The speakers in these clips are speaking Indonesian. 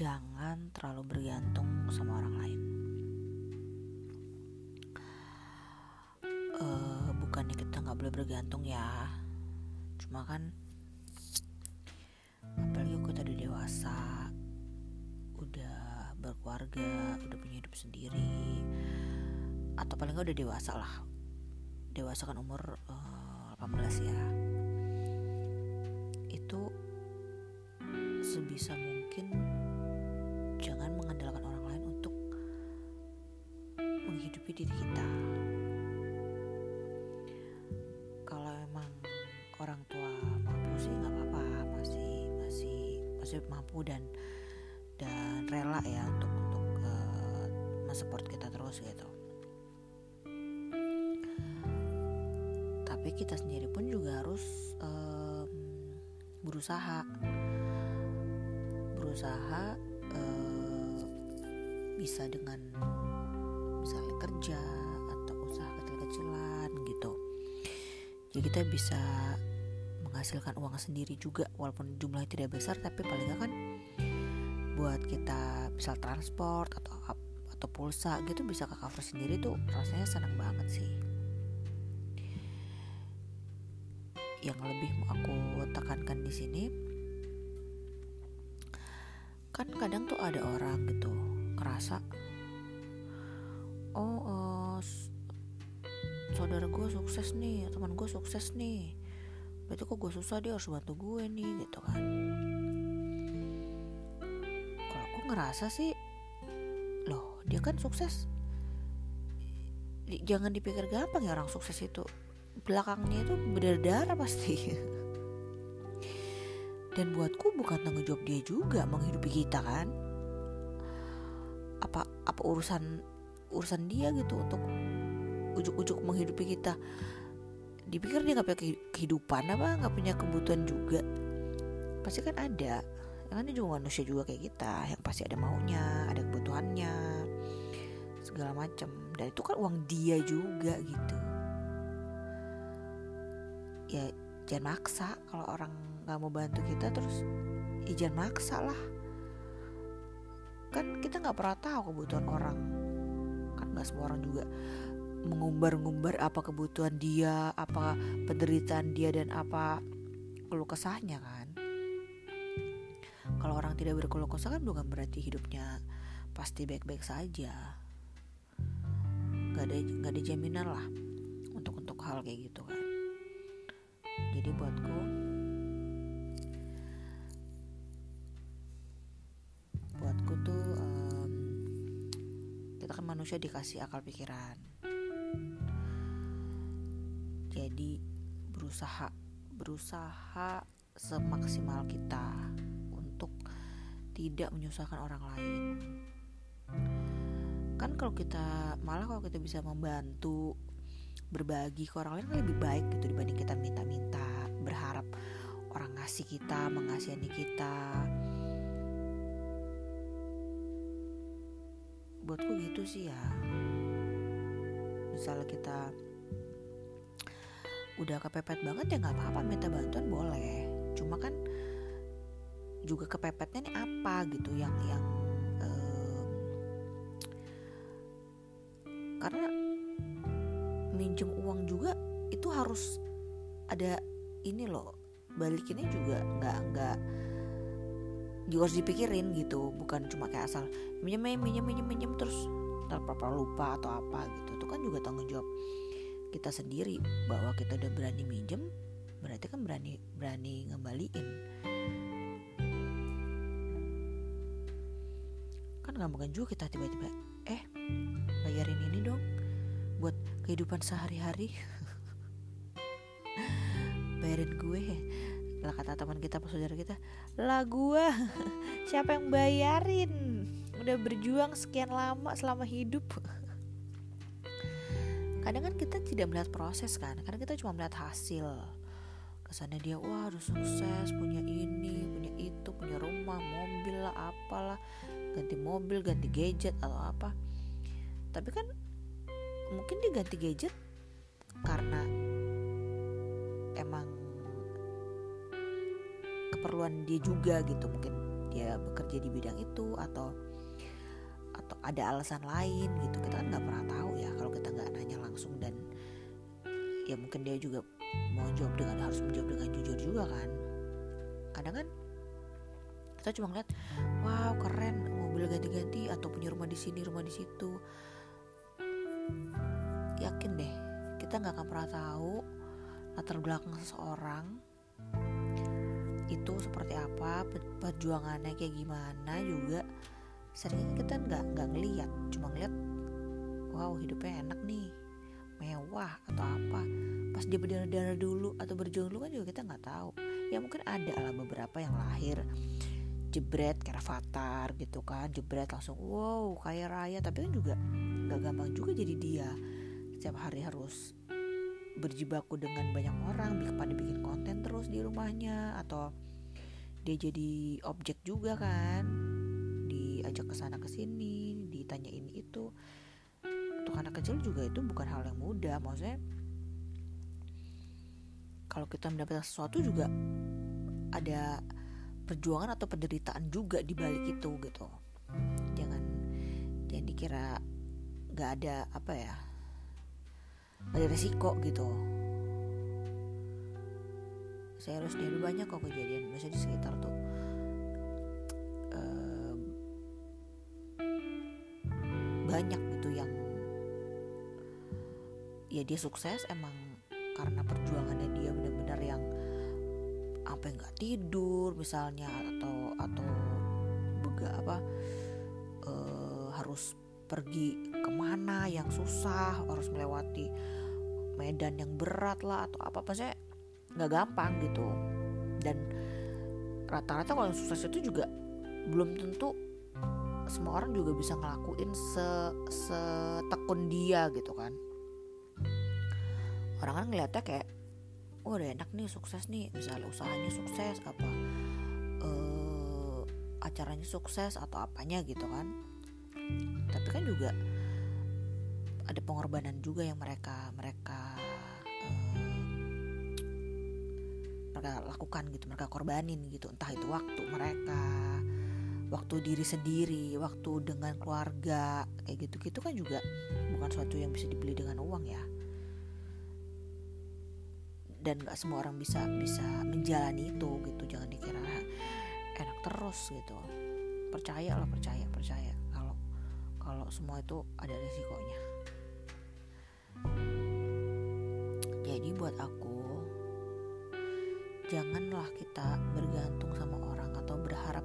jangan terlalu bergantung sama orang lain. Uh, bukannya kita nggak boleh bergantung ya, cuma kan apalagi kita udah dewasa, udah berkeluarga, udah punya hidup sendiri, atau paling nggak udah dewasa lah, dewasa kan umur uh, eh, 18 ya, itu sebisa mungkin menghidupi diri kita. Kalau emang orang tua mampu sih nggak apa-apa. Masih masih masih mampu dan dan rela ya untuk untuk uh, mensupport kita terus gitu. Tapi kita sendiri pun juga harus um, berusaha. Berusaha bisa dengan kerja atau usaha kecil-kecilan gitu. Jadi kita bisa menghasilkan uang sendiri juga walaupun jumlahnya tidak besar tapi paling nggak kan buat kita misal transport atau atau pulsa gitu bisa ke cover sendiri tuh rasanya senang banget sih. Yang lebih aku tekankan di sini kan kadang tuh ada orang gitu ngerasa oh uh, saudara gue sukses nih teman gue sukses nih. Berarti kok gue susah dia harus bantu gue nih gitu kan. Kalau aku ngerasa sih loh dia kan sukses. Jangan dipikir gampang ya orang sukses itu. Belakangnya itu berdarah pasti. Dan buatku bukan tanggung jawab dia juga menghidupi kita kan. Apa apa urusan urusan dia gitu untuk ujuk-ujuk menghidupi kita. Dipikir dia nggak punya kehidupan apa nggak punya kebutuhan juga. Pasti kan ada. Yang kan dia juga manusia juga kayak kita yang pasti ada maunya ada kebutuhannya segala macam. Dan itu kan uang dia juga gitu. Ya jangan maksa kalau orang nggak mau bantu kita terus ya maksa lah. Kan kita nggak pernah tahu kebutuhan orang nggak semua orang juga mengumbar-ngumbar apa kebutuhan dia apa penderitaan dia dan apa keluh kesahnya kan. Kalau orang tidak berkeluh kesah kan bukan berarti hidupnya pasti baik-baik saja. Nggak ada nggak ada jaminan lah untuk untuk hal kayak gitu kan. Jadi buatku manusia dikasih akal pikiran. Jadi berusaha berusaha semaksimal kita untuk tidak menyusahkan orang lain. Kan kalau kita malah kalau kita bisa membantu berbagi ke orang lain kan lebih baik gitu dibanding kita minta-minta berharap orang ngasih kita mengasihani kita buatku gitu sih ya. Misalnya kita udah kepepet banget ya nggak apa-apa minta bantuan boleh. Cuma kan juga kepepetnya nih apa gitu yang yang eh, karena minjem uang juga itu harus ada ini loh balikinnya juga nggak nggak juga harus dipikirin gitu bukan cuma kayak asal minjem minjem minjem minjem terus tanpa lupa atau apa gitu. Itu kan juga tanggung jawab kita sendiri bahwa kita udah berani minjem berarti kan berani berani ngembaliin. Kan nggak mungkin juga kita tiba-tiba eh bayarin ini dong buat kehidupan sehari-hari. Bayarin gue lah kata teman kita saudara kita lah gua siapa yang bayarin? Udah berjuang sekian lama selama hidup. Kadang kan kita tidak melihat proses kan karena kita cuma melihat hasil. Kesannya dia wah udah sukses punya ini punya itu punya rumah mobil lah apalah ganti mobil ganti gadget atau apa. Tapi kan mungkin dia ganti gadget karena emang keperluan dia juga gitu. Mungkin dia bekerja di bidang itu atau atau ada alasan lain gitu. Kita kan nggak pernah tahu ya kalau kita nggak nanya langsung dan ya mungkin dia juga mau jawab dengan harus menjawab dengan jujur juga kan. Kadang kan kita cuma ngeliat wow keren mobil ganti-ganti atau punya rumah di sini rumah di situ. Yakin deh kita nggak akan pernah tahu latar belakang seseorang seperti apa perjuangannya kayak gimana juga. Sering kita nggak nggak ngeliat cuma ngeliat wow hidupnya enak nih mewah atau apa. Pas dia berdarah-darah dulu atau berjuang dulu kan juga kita nggak tahu. Ya mungkin ada lah beberapa yang lahir jebret kayak Avatar gitu kan jebret langsung wow kaya raya. Tapi kan juga nggak gampang juga jadi dia. Setiap hari harus berjibaku dengan banyak orang pada bikin konten terus di rumahnya atau dia jadi objek juga kan. Diajak ke sana ke sini ditanya ini itu. Untuk anak kecil juga itu bukan hal yang mudah. Maksudnya kalau kita mendapatkan sesuatu juga ada perjuangan atau penderitaan juga di balik itu gitu. Jangan jangan dikira nggak ada apa ya ada resiko gitu saya harus ada banyak kok kejadian. Misalnya di sekitar tuh. Banyak gitu yang ya dia sukses emang karena perjuangannya dia benar-benar yang sampai nggak tidur misalnya atau atau bega apa uh, harus pergi ke mana yang susah harus melewati medan yang berat lah atau apa. Apa saya nggak gampang gitu. Dan rata-rata kalau yang sukses itu juga belum tentu semua orang juga bisa ngelakuin se setekun dia gitu kan. Orang kan ngeliatnya kayak oh udah enak nih sukses nih misalnya usahanya sukses apa uh, acaranya sukses atau apanya gitu kan. Tapi kan juga ada pengorbanan juga yang mereka mereka mereka lakukan gitu mereka korbanin gitu. Entah itu waktu mereka waktu diri sendiri waktu dengan keluarga kayak gitu. Gitu kan juga bukan suatu yang bisa dibeli dengan uang ya. Dan nggak semua orang bisa bisa menjalani itu gitu. Jangan dikira enak terus gitu. Percaya lah percaya percaya. Kalau kalau semua itu ada resikonya jadi buat aku janganlah kita bergantung sama orang atau berharap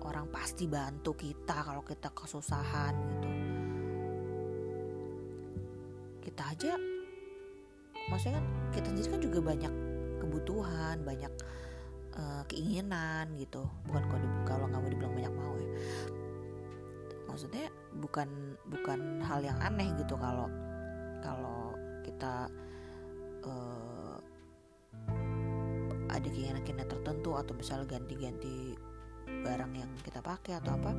orang pasti bantu kita kalau kita kesusahan gitu. Kita aja maksudnya kan kita sendiri kan juga banyak kebutuhan banyak uh, keinginan gitu. Bukan kalau kalau nggak mau dibilang banyak mau ya. Maksudnya bukan bukan hal yang aneh gitu kalau kalau kita uh, ada keinginan-keinginan tertentu atau misalnya ganti-ganti barang yang kita pakai atau apa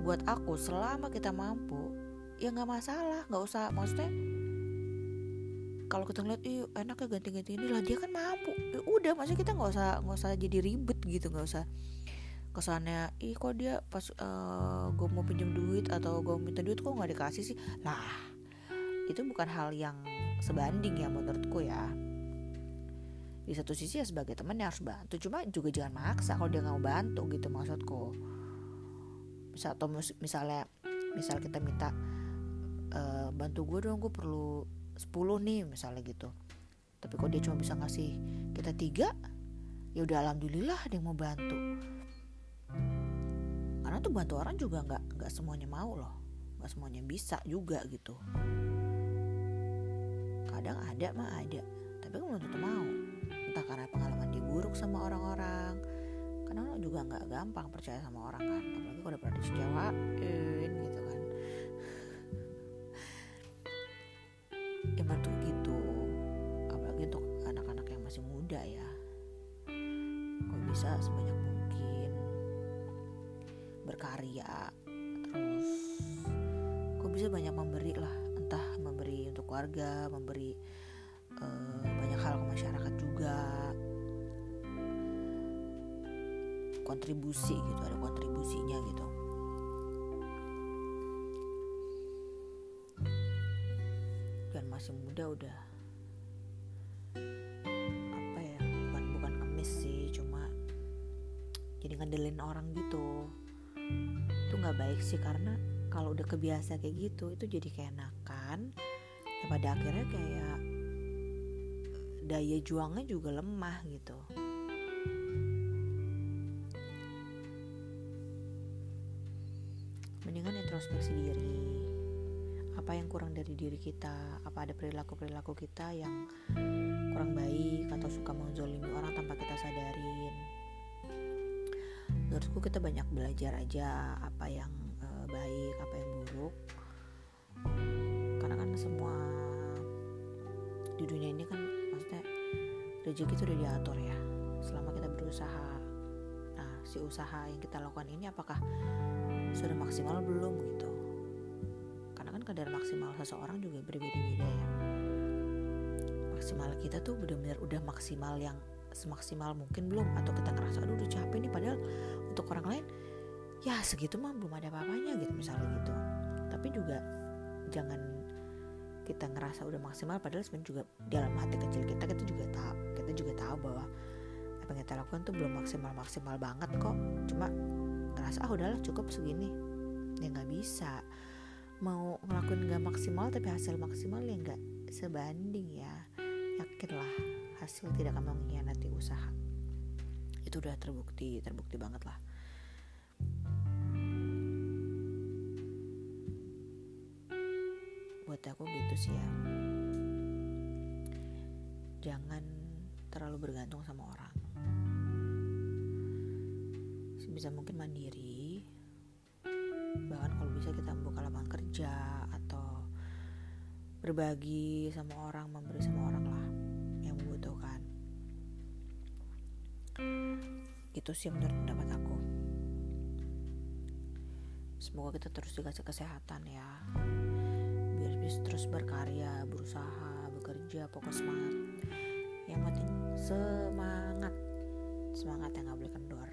buat aku selama kita mampu ya nggak masalah nggak usah maksudnya kalau kita ngeliat ih enak ya ganti-ganti ini lah dia kan mampu. Ya udah maksudnya kita nggak usah nggak usah jadi ribet gitu nggak usah kesannya ih kok dia pas uh, eh, gue mau pinjam duit atau gue minta duit kok nggak dikasih sih? Lah itu bukan hal yang sebanding ya menurutku ya di satu sisi ya sebagai teman ya harus bantu. Cuma juga jangan maksa kalau dia nggak mau bantu gitu maksudku. Misal atau misalnya misal kita minta uh, bantu gue dong gue perlu 10 nih misalnya gitu. Tapi kok dia cuma bisa ngasih kita tiga? Ya udah alhamdulillah dia mau bantu. Karena tuh bantu orang juga nggak nggak semuanya mau loh. Nggak semuanya bisa juga gitu. Kadang ada mah ada tapi belum tentu mau entah karena pengalaman dia buruk sama orang-orang. Karena juga nggak gampang percaya sama orang kan apalagi kalau udah pernah dikecewain gitu kan. Emang tuh gitu. Apalagi untuk anak-anak yang masih muda ya. Kok bisa sebanyak mungkin. Berkarya terus kok bisa banyak memberi lah. Entah memberi untuk keluarga memberi uh, hal ke masyarakat juga. Kontribusi gitu ada kontribusinya gitu. Dan masih muda udah apa ya bukan bukan ngemis sih cuma jadi ngandelin orang gitu. Itu nggak baik sih karena kalau udah kebiasa kayak gitu itu jadi kayak nakan ya pada akhirnya kayak daya juangnya juga lemah gitu. Mendingan introspeksi diri. Apa yang kurang dari diri kita? Apa ada perilaku-perilaku kita yang kurang baik atau suka menzolimi orang tanpa kita sadarin? Menurutku kita banyak belajar aja apa yang uh, baik apa yang buruk. Karena kan semua di dunia ini kan maksudnya rezeki itu udah diatur ya selama kita berusaha. Nah si usaha yang kita lakukan ini apakah sudah maksimal belum gitu? Karena kan kadar maksimal seseorang juga berbeda-beda ya. Maksimal kita tuh benar-benar udah maksimal yang semaksimal mungkin belum atau kita ngerasa aduh udah capek nih padahal untuk orang lain ya segitu mah belum ada apa-apanya gitu misalnya gitu. Tapi juga jangan kita ngerasa udah maksimal padahal sebenarnya juga dalam hati kecil kita kita juga tahu kita juga tahu bahwa apa yang kita lakukan tuh belum maksimal maksimal banget kok. Cuma ngerasa ah udahlah cukup segini. Ya nggak bisa. Mau ngelakuin nggak maksimal tapi hasil maksimal ya nggak sebanding ya. Yakinlah hasil tidak akan mengkhianati usaha. Itu udah terbukti terbukti banget lah buat aku gitu sih ya. Jangan terlalu bergantung sama orang. Sebisa mungkin mandiri. Bahkan kalau bisa kita membuka lapangan kerja atau berbagi sama orang memberi sama orang lah yang membutuhkan. Itu sih menurut pendapat aku. Semoga kita terus dikasih kesehatan ya bisa terus berkarya berusaha bekerja pokok semangat. Yang penting semangat. Semangat yang gak boleh kendor.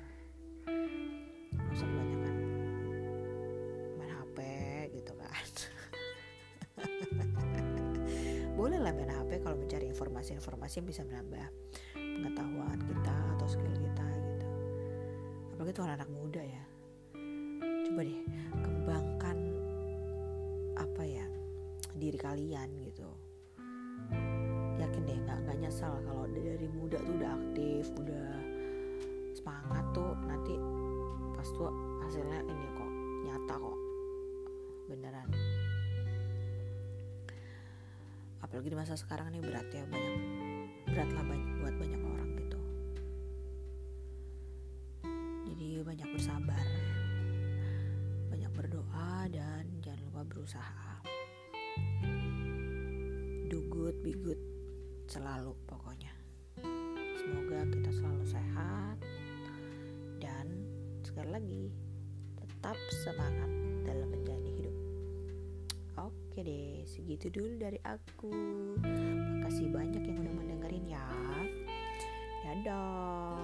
Gak usah kebanyakan main HP gitu kan. Boleh lah main HP kalau mencari informasi-informasi yang bisa menambah pengetahuan kita atau skill kita gitu. Apalagi tuh anak muda ya kalian gitu. Yakin deh nggak nggak nyesal kalau dari muda tuh udah aktif udah semangat tuh nanti pas tua hasilnya ini kok nyata kok. Beneran. Apalagi di masa sekarang ini berat ya banyak berat lah banyak, buat banyak orang gitu. Jadi banyak bersabar banyak berdoa dan jangan lupa berusaha do good be good selalu pokoknya. Semoga kita selalu sehat dan sekali lagi tetap semangat dalam menjalani hidup. Oke deh segitu dulu dari aku. Makasih banyak yang udah mendengarin ya. Dadah